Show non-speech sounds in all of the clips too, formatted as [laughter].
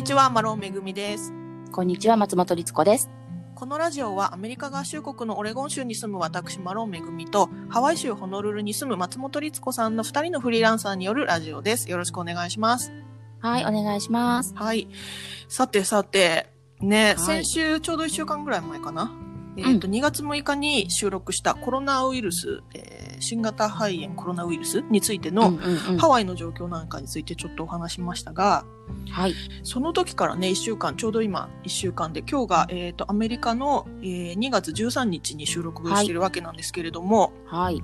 にちは、マロンめぐみです。こんにちは、松本律子です。このラジオはアメリカ合衆国のオレゴン州に住む私、マロンめぐみと、ハワイ州ホノルルに住む松本律子さんの二人のフリーランサーによるラジオです。よろしくお願いします。はい、お願いします。はい。さてさて、ね、はい先週ちょうど一週間ぐらい前かな。えっ、と、2月6日に収録したコロナウイルス、えー新型肺炎コロナウイルスについての、ハワイの状況なんかについてちょっとお話しましたが、はい。その時からね、1週間、ちょうど今1週間で、今日が、えっ、と、アメリカの、えー2月13日に収録しているわけなんですけれども、はい。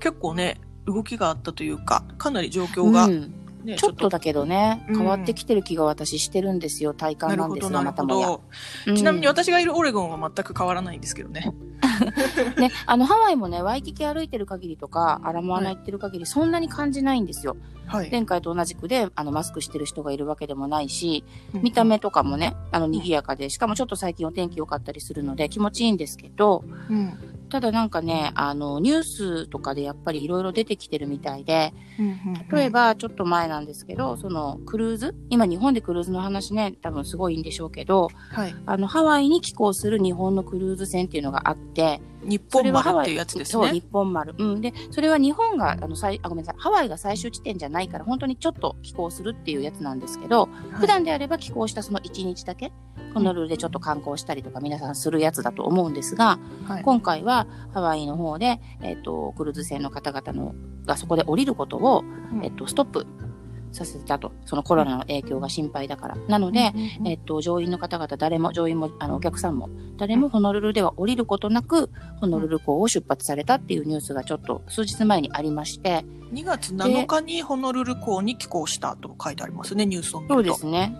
結構ね、動きがあったというか、かなり状況が、うんね、ちょっとだけどね、うん変わってきてる気が私してるんですよ。体感なんですが、またもや。ちなみに私がいるオレゴンは全く変わらないんですけどね。[laughs] ね、あの、ハワイもね、ワイキキ歩いてる限りとか、アラモアナ行ってる限り、そんなに感じないんですよ。はい。前回と同じくで、あの、マスクしてる人がいるわけでもないし、見た目とかもね、あの、賑やかで、しかもちょっと最近お天気良かったりするので、気持ちいいんですけど、うん。ただなんかね、あの、ニュースとかでやっぱりいろいろ出てきてるみたいで、例え、ば、ちょっと前なんですけど、その、クルーズ？今日本でクルーズの話ね、多分すごいんでしょうけど、はい。あの、ハワイに寄港する日本のクルーズ船っていうのがあって、日本丸っていうやつですそう、ね。日本丸。うん。で、それは日本が、あの、最、あ、ごめんなさい、ハワイが最終地点じゃないから、本当にちょっと寄港するっていうやつなんですけど、はい普段であれば寄港したその1日だけ、ホノルルでちょっと観光したりとか皆さんするやつだと思うんですが、はい今回はハワイの方で、えっ、と、クルーズ船の方々の、がそこで降りることを、うんえっ、と、ストップさせたと。そのコロナの影響が心配だから。なので、えっと、乗員の方々、誰も、乗員も、あの、お客さんも、誰もホノルルでは降りることなく、ホノルル港を出発されたっていうニュースがちょっと数日前にありまして、2月7日にホノルル港に寄港したと書いてありますね、ニュースを見ると。そうですね。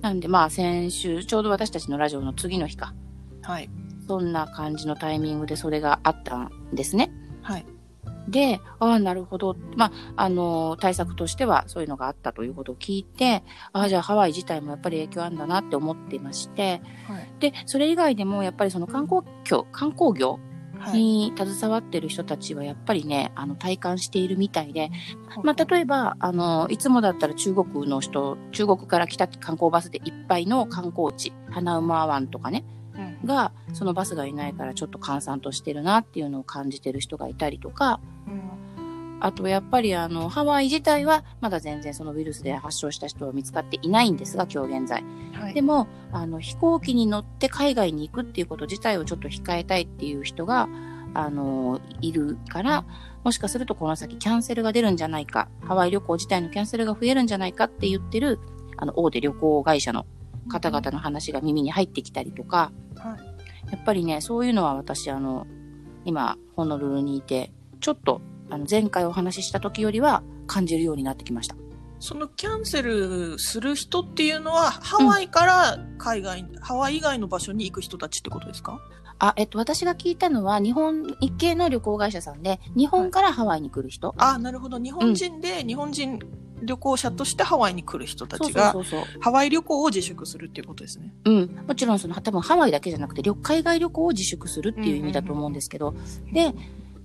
なんで、まあ、先週、ちょうど私たちのラジオの次の日か。はい。そんな感じのタイミングでそれがあったんですね。はい。で、ああ、なるほど。まあ、あの、対策としてはそういうのがあったということを聞いて、ああ、じゃあハワイ自体もやっぱり影響あるんだなって思ってまして、はい。で、それ以外でもやっぱりその観光業、観光業はい。に携わってる人たちはやっぱりね、あの、体感しているみたいで、まあ、あ、例えば、あの、いつもだったら中国の人、中国から来た観光バスでいっぱいの観光地、花馬湾とかね、うん。が、そのバスがいないからちょっと閑散としてるなっていうのを感じてる人がいたりとか、うんあとやっぱりあの、ハワイ自体はまだ全然そのウイルスで発症した人は見つかっていないんですが、今日現在。はいでも、あの、飛行機に乗って海外に行くっていうこと自体をちょっと控えたいっていう人が、あの、いるから、もしかするとこの先キャンセルが出るんじゃないか、ハワイ旅行自体のキャンセルが増えるんじゃないかって言ってる、あの、大手旅行会社の方々の話が耳に入ってきたりとか、はいやっぱりね、そういうのは私、あの、今、ホノルルにいて、ちょっと、あの、前回お話しした時よりは感じるようになってきました。そのキャンセルする人っていうのは、ハワイから海外、ハワイ以外の場所に行く人たちってことですか？あ、えっと、私が聞いたのは、日本、日系の旅行会社さんで、日本からハワイに来る人。あ、なるほど。日本人で、日本人旅行者としてハワイに来る人たちが。ハワイ旅行を自粛するっていうことですね。うん。もちろん、その、多分ハワイだけじゃなくて、旅海外旅行を自粛するっていう意味だと思うんですけど、で、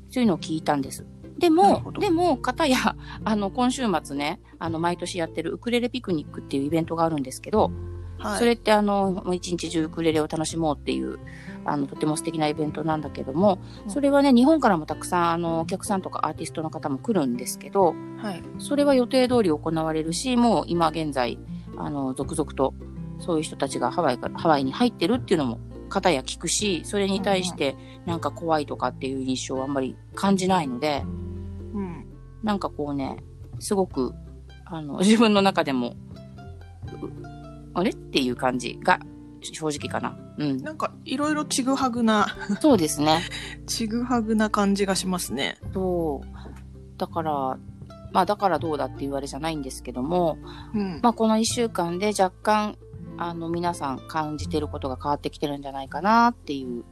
そういうのを聞いたんです。でもでも、方や、[laughs] あの、今週末ね、あの、毎年やってるウクレレピクニックっていうイベントがあるんですけど、はい。それってあの、もう一日中ウクレレを楽しもうっていう、あの、とても素敵なイベントなんだけども、うんそれはね、日本からもたくさん、あの、お客さんとかアーティストの方も来るんですけど、はい。それは予定通り行われるし、もう今現在、あの、続々と、そういう人たちがハワイから、ハワイに入ってるっていうのも、方や聞くし、それに対して、なんか怖いとかっていう印象はあんまり感じないので、うん。なんかこうね、すごく、あの、[laughs] 自分の中でも、うあれ？っていう感じが、正直かな。うん。なんか、いろいろちぐはぐな、そうですね。[laughs] ちぐはぐな感じがしますね。そう。だから、まあだからどうだって言われじゃないんですけども、うん。まあこの一週間で若干、あの皆さん感じてることが変わってきてるんじゃないかなっていう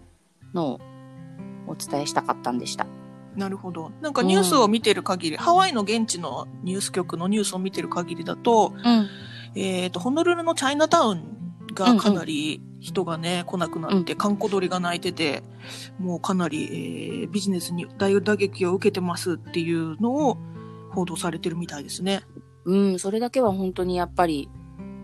のをお伝えしたかったんでした。なるほど。なんかニュースを見てる限り、ハワイの現地のニュース局のニュースを見てる限りだと、うん。えっ、と、ホノルルのチャイナタウンがかなり人がね、来なくなって、観光鳥が鳴いてて、もうかなり、えービジネスに大打撃を受けてますっていうのを報道されてるみたいですね。うん、それだけは本当にやっぱり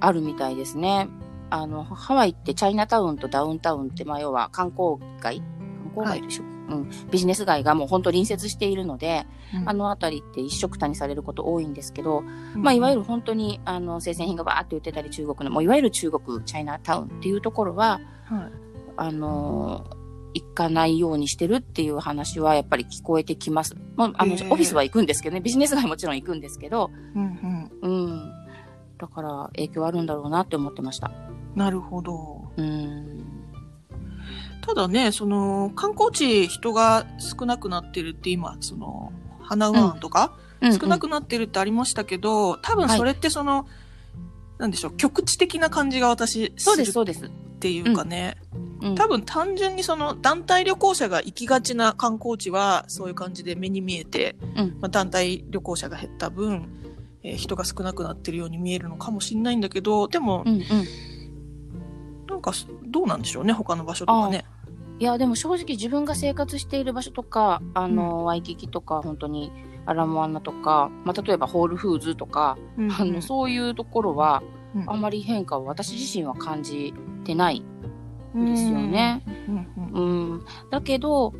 あるみたいですね。あの、ハワイってチャイナタウンとダウンタウンって、まあ要は観光街観光街でしょ、うん。ビジネス街がもう本当隣接しているので、あの辺りって一色たにされること多いんですけど、まあいわゆる本当にあの生鮮品がバーって売ってたり中国の、もういわゆる中国チャイナタウンっていうところは、はいあのー行かないようにしてるっていう話はやっぱり聞こえてきます。まあ、あの、オフィスは行くんですけどね、ビジネス街もちろん行くんですけど、うんうんうん。だから影響あるんだろうなって思ってました。なるほど。うん。ただね、その、観光地人が少なくなってるって今、その、花湾とか、少なくなってるってありましたけど、多分それってその、なんでしょう、局地的な感じが私そうです、そうです。っていうかね、うん、多分単純にその団体旅行者が行きがちな観光地はそういう感じで目に見えて、うん。まあ、団体旅行者が減った分、えー人が少なくなってるように見えるのかもしれないんだけど、でもう、んうん。なんかどうなんでしょうね、他の場所とかね。いや、でも正直自分が生活している場所とか、あの、ワイキキとか、本当にアラモアナとか、まあ、例えばホールフーズとか、うんあの、そういうところは、うんあんまり変化を私自身は感じてないんですよね。うんうんうん。だけど、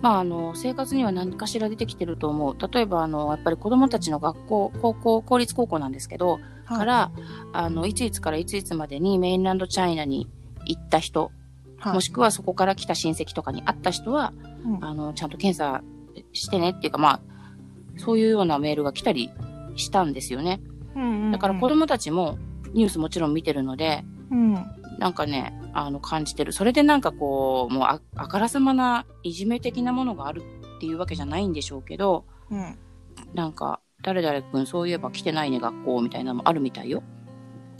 まあ、あの、生活には何かしら出てきてると思う。例えば、あの、やっぱり子供たちの学校、高校、公立高校なんですけど、はいから、あの、いついつからいついつまでにメインランドチャイナに行った人、はいもしくはそこから来た親戚とかに会った人は、うんあの、ちゃんと検査してねっていうか、まあ、そういうようなメールが来たりしたんですよね。うんうんうんだから子供たちもニュースもちろん見てるので、うんなんかね、あの、感じてる。それでなんかこう、もうあ、あからさまないじめ的なものがあるっていうわけじゃないんでしょうけど、うんなんか、誰々君そういえば来てないね、学校みたいなのもあるみたいよ。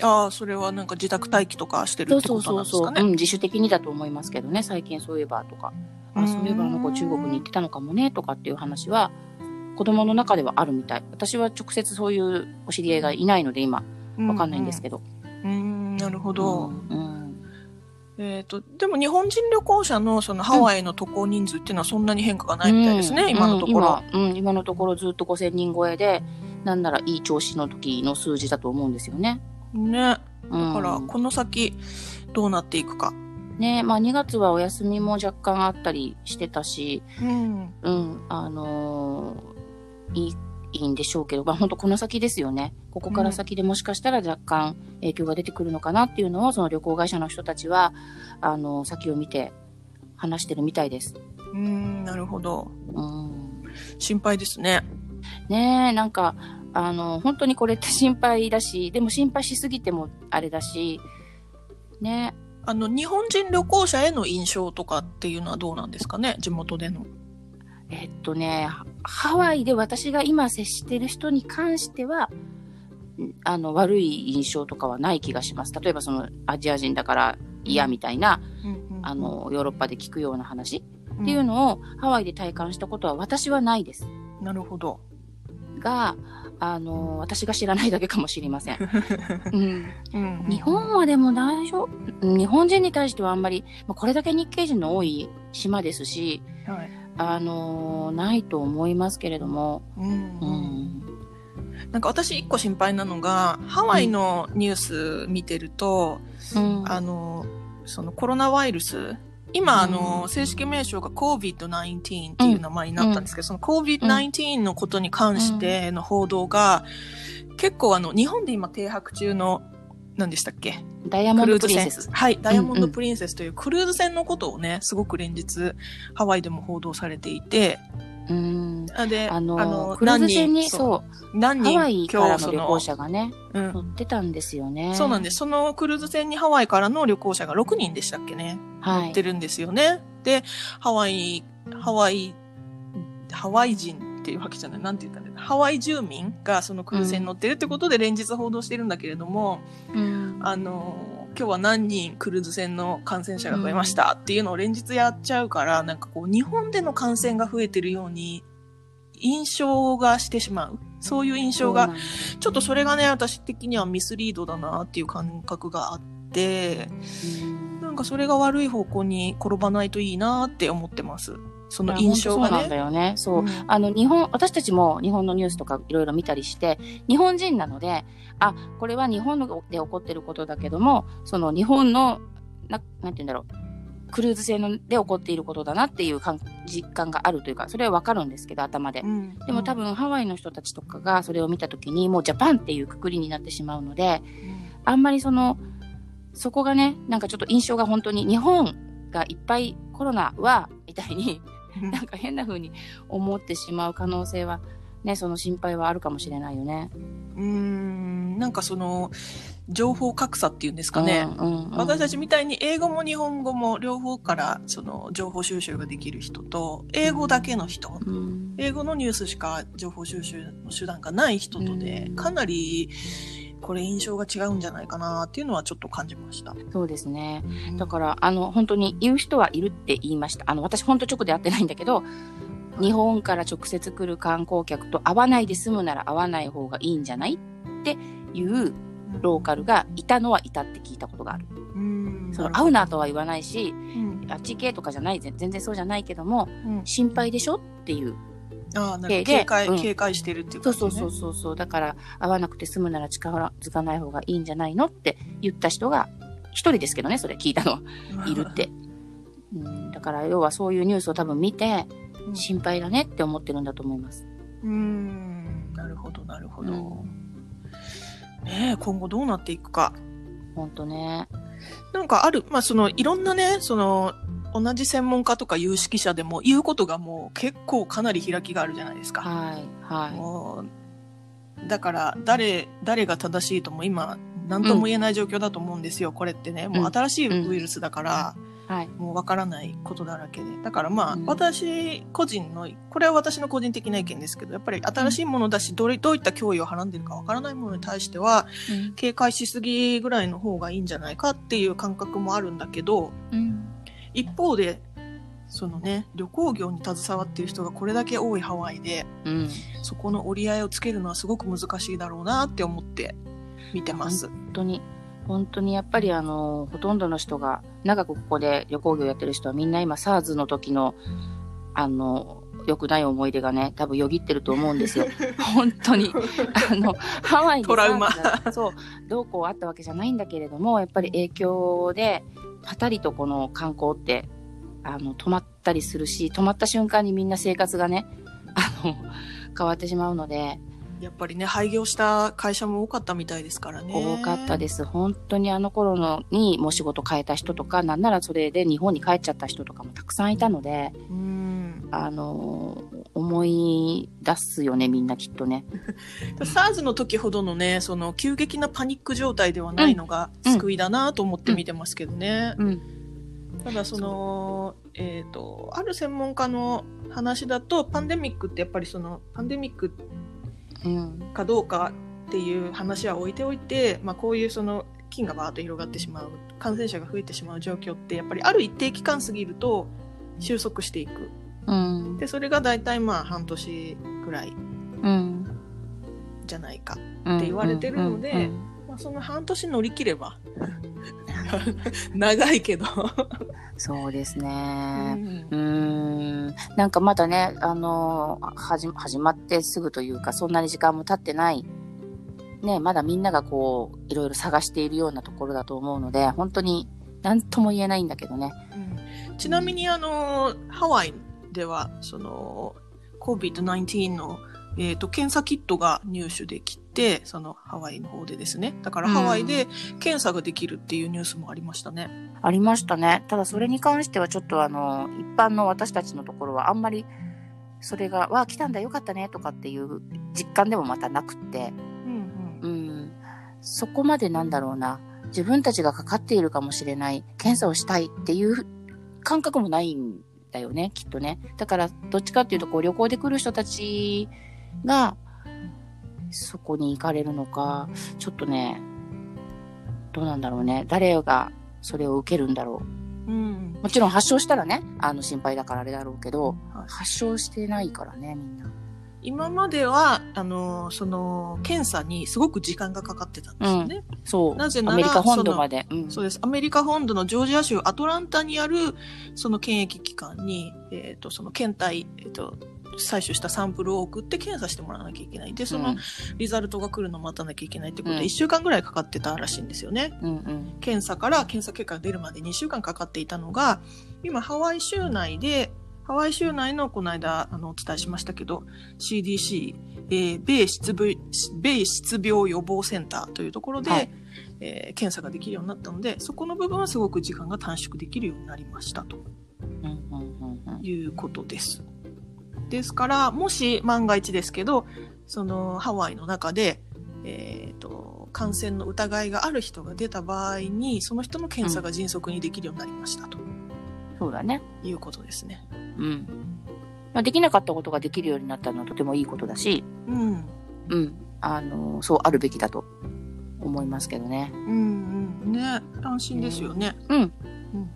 ああ、それはなんか自宅待機とかしてるそうってことそうそうんそう。なですかね。うん、自主的にだと思いますけどね、最近そういえばとか。あ、そういえばあの子中国に行ってたのかもね、とかっていう話は、子供の中ではあるみたい。私は直接そういうお知り合いがいないので今、わかんないんですけど。ど。うん、なるほど。うん。えっ、と、でも日本人旅行者のそのハワイの渡航人数っていうのはそんなに変化がないみたいですね、うん今のところ。うん今、うん、今のところずっと5000人超えで、なんならいい調子の時の数字だと思うんですよね。ね。だうん、から、この先どうなっていくか。ね、まあ2月はお休みも若干あったりしてたし、うん。うん、あのーいい、いいんでしょうけど、まあ本当この先ですよね。ここから先でもしかしたら若干影響が出てくるのかなっていうのを、その旅行会社の人たちは、あの先を見て話してるみたいです。うん、なるほど。うん。心配ですね。ねえ、なんか、あの、本当にこれって心配だし、でも心配しすぎてもあれだし、ねあの、日本人旅行者への印象とかっていうのはどうなんですかね？地元での。えっとね、ハワイで私が今接してる人に関しては、んあの、悪い印象とかはない気がします。例えばその、アジア人だから嫌みたいな、あ、の、ヨーロッパで聞くような話っていうのをハワイで体感したことは私はないです。うんなるほど。が、あの、私が知らないだけかもしれませ [laughs] ん。うんうん日本はでも大丈夫。日本人に対してはあんまり、まあこれだけ日系人の多い島ですし、はい。あのーないと思いますけれども、うんうん。なんか私一個心配なのが、ハワイのニュース見てると、うん、あの、そのコロナウイルス、今、うんあの、正式名称が COVID-19 っていう名前になったんですけど、その COVID-19 のことに関しての報道が、結構あの、日本で今停泊中の、何でしたっけ？ダイヤモンドプリンセス。。はい、ダイヤモンドプリンセスというクルーズ船のことをね、すごく連日、ハワイでも報道されていて、うん。あで、あのークルーズ船に、うそう、何人？ハワイからのそ旅行者がね、うん乗ってたんですよね。そうなんです。そのクルーズ船にハワイからの旅行者が6人でしたっけね？はい乗って。るんですよね。で、ハワイ、ハワイ、ハワイ人っていうわけじゃない。なんて言ったんだ？ハワイ住民がそのクルーズ船に乗ってるってことで連日報道してるんだけれども、うん。あの、今日は何人クルーズ船の感染者が増えました？っていうのを連日やっちゃうから、なんかこう、日本での感染が増えてるように、印象がしてしまう。そういう印象がちょっとそれがね、私的にはミスリードだなっていう感覚があって、うんなんかそれが悪い方向に転ばないといいなって思ってます。その印象がね。そうなんだよね。そう。うん、あの、日本、私たちも日本のニュースとかいろいろ見たりして、日本人なので、あ、これは日本で起こってることだけども、その日本の、ななんて言うんだろう。クルーズ船ので起こっていることだなっていう感実感があるというか、それはわかるんですけど、頭で。うん、でも多分ハワイの人たちとかがそれを見たときに、もうジャパンっていうくくりになってしまうので、うん、あんまりその、そこがね、なんかちょっと印象が本当に日本がいっぱいコロナは、みたいに、[laughs] なんか変な風に思ってしまう可能性は、ね、その心配はあるかもしれないよね。うん、なんかその、情報格差っていうんですかね、うんうんうん、私たちみたいに英語も日本語も両方からその情報収集ができる人と英語だけの人、うん、英語のニュースしか情報収集の手段がない人とで、かなりこれ印象が違うんじゃないかなっていうのはちょっと感じました。そうですね。だから、あの、本当に言う人はいるって言いました。あの、私本当直で会ってないんだけど、日本から直接来る観光客と会わないで済むなら会わない方がいいんじゃないっていうローカルがいたのはいたって聞いたことがある。うんその会うなとは言わないし、うん、あっち系とかじゃない全然そうじゃないけども、うん、心配でしょっていうああ、なる警戒、うん、警戒してるっていうね、そうそうそうそう。だから、会わなくて済むなら近づかない方がいいんじゃないのって言った人が、一人ですけどね、それ聞いたの、[laughs] いるって。うん、だから、要はそういうニュースを多分見て、心配だねって思ってるんだと思います。うん、なるほど、なるほど。うんね今後どうなっていくか。ほんとね。なんかある、まあそのいろんなね、その同じ専門家とか有識者でも言うことがもう結構かなり開きがあるじゃないですか。はい、はい。もうだから誰、誰が正しいとも今何とも言えない状況だと思うんですよ。うん、これってね、もう新しいウイルスだから、うんはい、もうわからないことだらけで。だからまあ、うん、私個人の、これは私の個人的な意見ですけど、やっぱり新しいものだし、どれ、どういった脅威をはらんでるかわからないものに対しては、うん、警戒しすぎぐらいの方がいいんじゃないかっていう感覚もあるんだけど、うん、一方で、そのね、旅行業に携わっている人がこれだけ多いハワイで、そこの折り合いをつけるのはすごく難しいだろうなって思って見てます。本当に本当にやっぱりあの、ほとんどの人が、長くここで旅行業やってる人はみんな今 SARS の時の、あの、良くない思い出がね、多分よぎってると思うんですよ。[laughs] 本当に。あの、ハワイにトラウマ。そう、どうこうあったわけじゃないんだけれども、やっぱり影響で、パタリとこの観光って、あの、止まったりするし、止まった瞬間にみんな生活がね、あの、変わってしまうので、やっぱりね、廃業した会社も多かったみたいですからね。多かったです。本当にあの頃のにもう仕事変えた人とか、なんならそれで日本に帰っちゃった人とかもたくさんいたので、うん、あの、思い出すよね、みんなきっとね。[laughs] SARS の時ほどのね、その急激なパニック状態ではないのが救いだなと思って見てますけどね。うん、うん。ただそのえっ、ー、とある専門家の話だとパンデミックってやっぱりそのパンデミックかどうかっていう話は置いておいて、まあ、こういうその菌がバーッと広がってしまう感染者が増えてしまう状況ってやっぱりある一定期間過ぎると収束していく、うん、でそれが大体まあ半年ぐらいじゃないかって言われてるので、まあ、その半年乗り切れば長いけどそうですね。うん。なんかまだね、あのー、始まってすぐというか、そんなに時間も経ってない、ね、まだみんながこう、いろいろ探しているようなところだと思うので、本当に何とも言えないんだけどね。うん、ちなみにあのー、ハワイでは、その、COVID-19 のえっ、ー、と、検査キットが入手できて、そのハワイの方でですね。だからハワイで検査ができるっていうニュースもありましたね。うん、ありましたね。ただそれに関してはちょっとあの、一般の私たちのところはあんまり、それが、わあ、来たんだ、よかったね、とかっていう実感でもまたなくって、うんうん、うん。そこまでなんだろうな、自分たちがかかっているかもしれない、検査をしたいっていう感覚もないんだよね、きっとね。だから、どっちかっていうと、こう、旅行で来る人たちが、そこに行かれるのか、ちょっとね、どうなんだろうね。誰がそれを受けるんだろう。うん、もちろん発症したらね、あの心配だからあれだろうけど、はい、発症してないからね、みんな。今までは、あの、その、検査にすごく時間がかかってたんですよね。うん、そう。なぜなら、アメリカ本土まで、うん、そうです。アメリカ本土のジョージア州アトランタにある、その検疫機関に、えっ、と、その検体、えっ、と、採取したサンプルを送って検査してもらわなきゃいけない。で、そのリザルトが来るのを待たなきゃいけないってことで、うん1週間ぐらいかかってたらしいんですよね。うんうん。検査から検査結果が出るまで2週間かかっていたのが、今ハワイ州内で、ハワイ州内のこの間あのお伝えしましたけど、CDC、えー米失病米失病予防センターというところで、はいえー検査ができるようになったので、そこの部分はすごく時間が短縮できるようになりましたとうんうんうんうん。いうことです。ですから、もし万が一ですけど、そのハワイの中で、えーと、感染の疑いがある人が出た場合に、その人の検査が迅速にできるようになりましたとそうだね。いうことですね。うん。まあ、できなかったことができるようになったのはとてもいいことだし、うん。うん。あの、そうあるべきだと思いますけどね。うんうん。ね。安心ですよね。うん。うん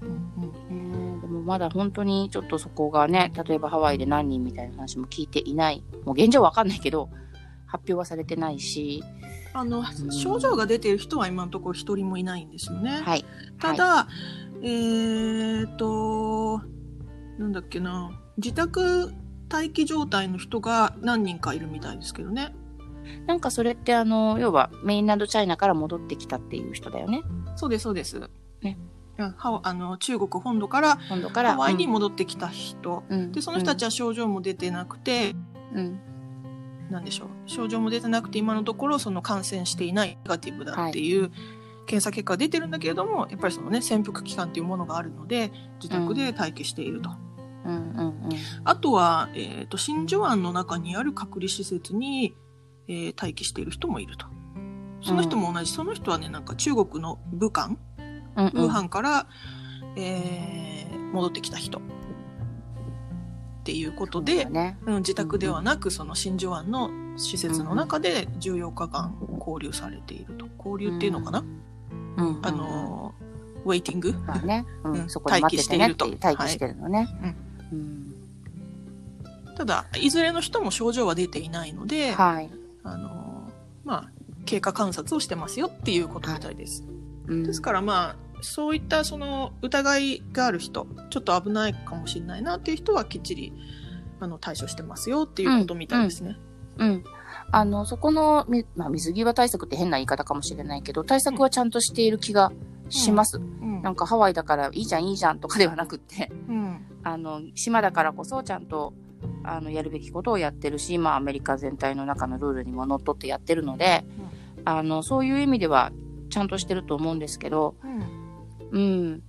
うんねでもまだ本当にちょっとそこがね、例えばハワイで何人みたいな話も聞いていない。もう現状わかんないけど、発表はされてないし、うん。あの、症状が出ている人は今のところ一人もいないんですよね。はい。ただ、えーと、なんだっけな、自宅待機状態の人が何人かいるみたいですけどね。なんかそれってあの、要はメインランドチャイナから戻ってきたっていう人だよね。そうです、そうです。ねあの中国本土から本土から。ハワイにうん戻ってきた人、うんでその人たちは症状も出てなくて、うん。なんでしょう症状も出てなくて今のところその感染していないネガティブだっていう検査結果が出てるんだけれどもやっぱりそのね潜伏期間というものがあるので自宅で待機していると。うんうんうん。あとは、えー、と真珠湾の中にある隔離施設に、えー待機している人もいると。その人も同じ、その人はねなんか中国の武漢うんウーハンから、えー戻ってきた人。っていうことで、ね。うん、自宅ではなくその真珠湾の施設の中で14日間交流されていると。交流っていうのかな、うんうん。うん。あのウェイティング、まあね、ううん待機していると。待機してるのね。うん。ただいずれの人も症状は出ていないので、はい。あのまあ経過観察をしてますよっていうことみたいです、うん。ですからまあそういったその疑いがある人ちょっと危ないかもしれないなっていう人はきっちりあの対処してますよっていうことみたいですね、うん。あの、そこの、みまあ、水際対策って変な言い方かもしれないけど、対策はちゃんとしている気がします。うん。なんかハワイだからいいじゃんいいじゃんとかではなくって、うんあの、島だからこそちゃんと、あの、やるべきことをやってるし、まあ、アメリカ全体の中のルールにものっとってやってるので、あの、そういう意味では、ちゃんとしてると思うんですけど、うんうん。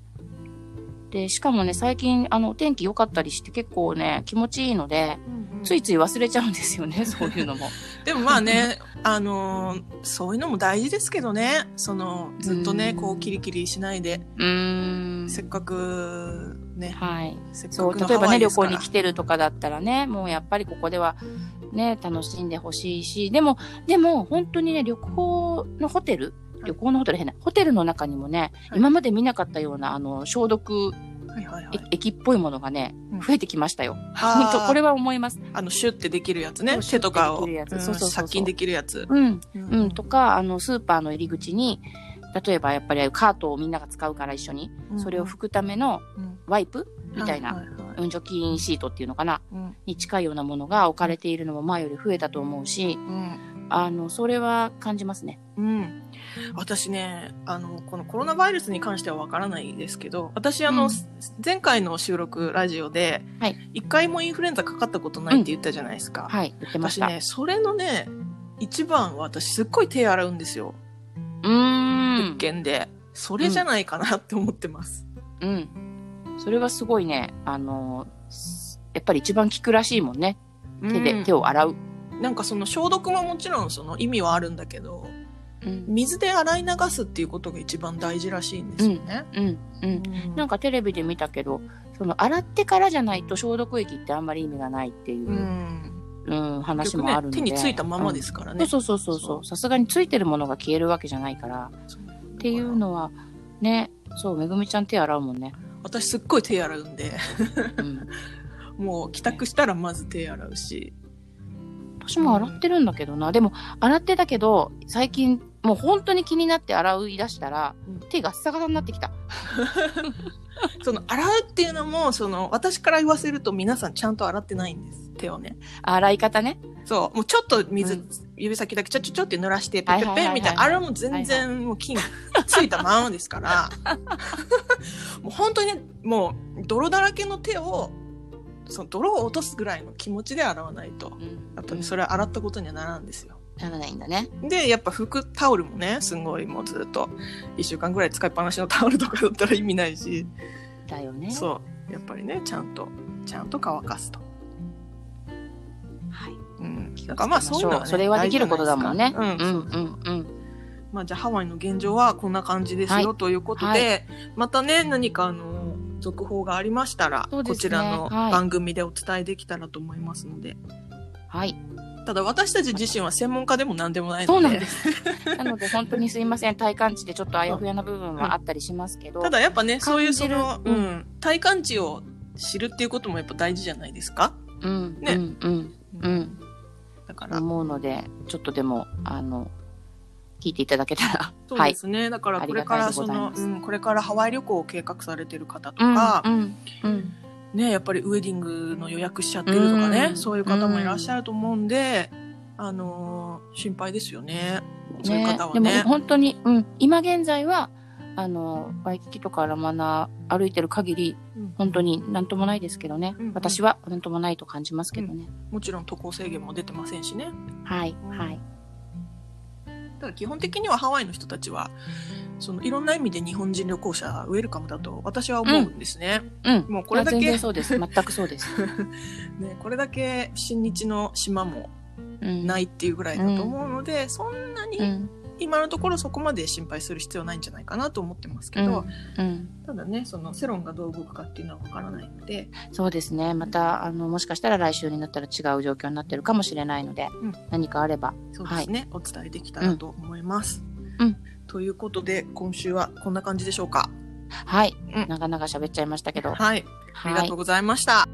で、しかもね、最近、あの、お天気良かったりして結構ね、気持ちいいので、ついつい忘れちゃうんですよね、[laughs] そういうのも。でもまあね、あのーそういうのも大事ですけどね、その、ずっとね、うんこう、キリキリしないで、うーん。せっかく、ね、はい。そう、例えばね、旅行に来てるとかだったらね、もうやっぱりここではね、楽しんでほしいし、でも、でも、本当にね、旅行のホテル旅行のホテル変な。ホテルの中にもね、はい今まで見なかったような、あの、消毒はいはいはいっぽいものがねうん、増えてきましたよ。本当これは思います。あの、シュッてできるやつね。手とかを、殺菌できるやつ。うん。ううん。とか、あの、スーパーの入り口に、例えばやっぱりカートをみんなが使うから一緒に、それを拭くためのうんワイプみたいな、はいはいはいうん除菌シートっていうのかなうんに近いようなものが置かれているのも前より増えたと思うし、うんあの、それは感じますね。うん。私ね、あの、このコロナウイルスに関してはわからないですけど、私、あの、うん前回の収録ラジオで、はい一回もインフルエンザかかったことないって言ったじゃないですか。はい、言ってました。私ね、それのね、一番は私すっごい手洗うんですよ。物ん。件で。それじゃないかなって思ってます。うん。それはすごいね、あの、やっぱり一番効くらしいもんね。手で、うん手を洗う。なんかその消毒ももちろんその意味はあるんだけど、うん。水で洗い流すっていうことが一番大事らしいんですよね。うん。うん。うんなんかテレビで見たけど、その洗ってからじゃないと消毒液ってあんまり意味がないっていう、ううんん。話もあるので。手についたままですからね。そうそうそうそう。さすがについてるものが消えるわけじゃないから。っていうのは、ね、そう、めぐみちゃん手洗うもんね。私すっごい手洗うんで、うん。[laughs] もう帰宅したらまず手洗うし。私も洗ってるんだけどな。でも、洗ってたけど、最近、もう本当に気になって洗い出したら、うん手ガッサガサになってきた。[laughs] その洗うっていうのも、その私から言わせると皆さんちゃんと洗ってないんです。手をね。洗い方ね。そう。もうちょっと水、うん指先だけちょちょちょって濡らして、ペペペみたいな。あれはもう全然もう菌ついたままですから、もう本当にもう泥だらけの手を、その泥を落とすぐらいの気持ちで洗わないと、うんやっぱりそれは洗ったことにはならんですよ。ならないんだね。で、やっぱ服、タオルもね、すごいもうずっと、一週間ぐらい使いっぱなしのタオルとかだったら意味ないし、だよね。そう。やっぱりね、ちゃんと、ちゃんと乾かすと。はい。うん。気だからまあそういうのは、ね、それはできることだもんね。うん。うん、うん、うん。まあじゃあハワイの現状はこんな感じですよ、はいということで、はまたね、何かあの、続報がありましたら、ねこちらのはい番組でお伝えできたらと思いますので。はい。ただ私たち自身は専門家でも何でもないのでそうなんで、す。なので本当にすいません。体感値でちょっとあやふやな部分はあったりしますけど。[laughs] ただやっぱね、そういうその、ううんん、体感値を知るっていうこともやっぱ大事じゃないですか？うん、ねうん、うん、うん。だから、思うので、ちょっとでも、あの、聞いていただけたら。はい。そうですね。だからこれからその、うん、これからハワイ旅行を計画されてる方とうん、か、うん、うん。ね、やっぱりウェディングの予約しちゃってるとかね、うんそういう方もいらっしゃると思うんで、あのー心配ですよね。そういう方はでもね。本当に、うん、今現在は、あの、ワイキキとかラマナ歩いてる限り、うん本当になんともないですけどね。うんうん私はなんともないと感じますけどね。もちろん渡航制限も出てませんしね。はい、うんはい。ただ基本的にはハワイの人たちは、そのいろんな意味で日本人旅行者ウェルカムだと私は思うんですね。うん。もうこれだけ全然そうです。全くそうです。[laughs] ね、これだけ親日の島もうん。ないっていうぐらいだと思うので、そんなにうん。今のところそこまで心配する必要ないんじゃないかなと思ってますけど、うん。ただね、その世論がどう動くかっていうのはわからないので、そうですね。また、あの、もしかしたら来週になったら違う状況になってるかもしれないので、うん何かあれば。そうですね、お伝えできたらと思います。うんということで、今週はこんな感じでしょうか？はい。うんなかなか喋っちゃいましたけど。はい。ありがとうございました。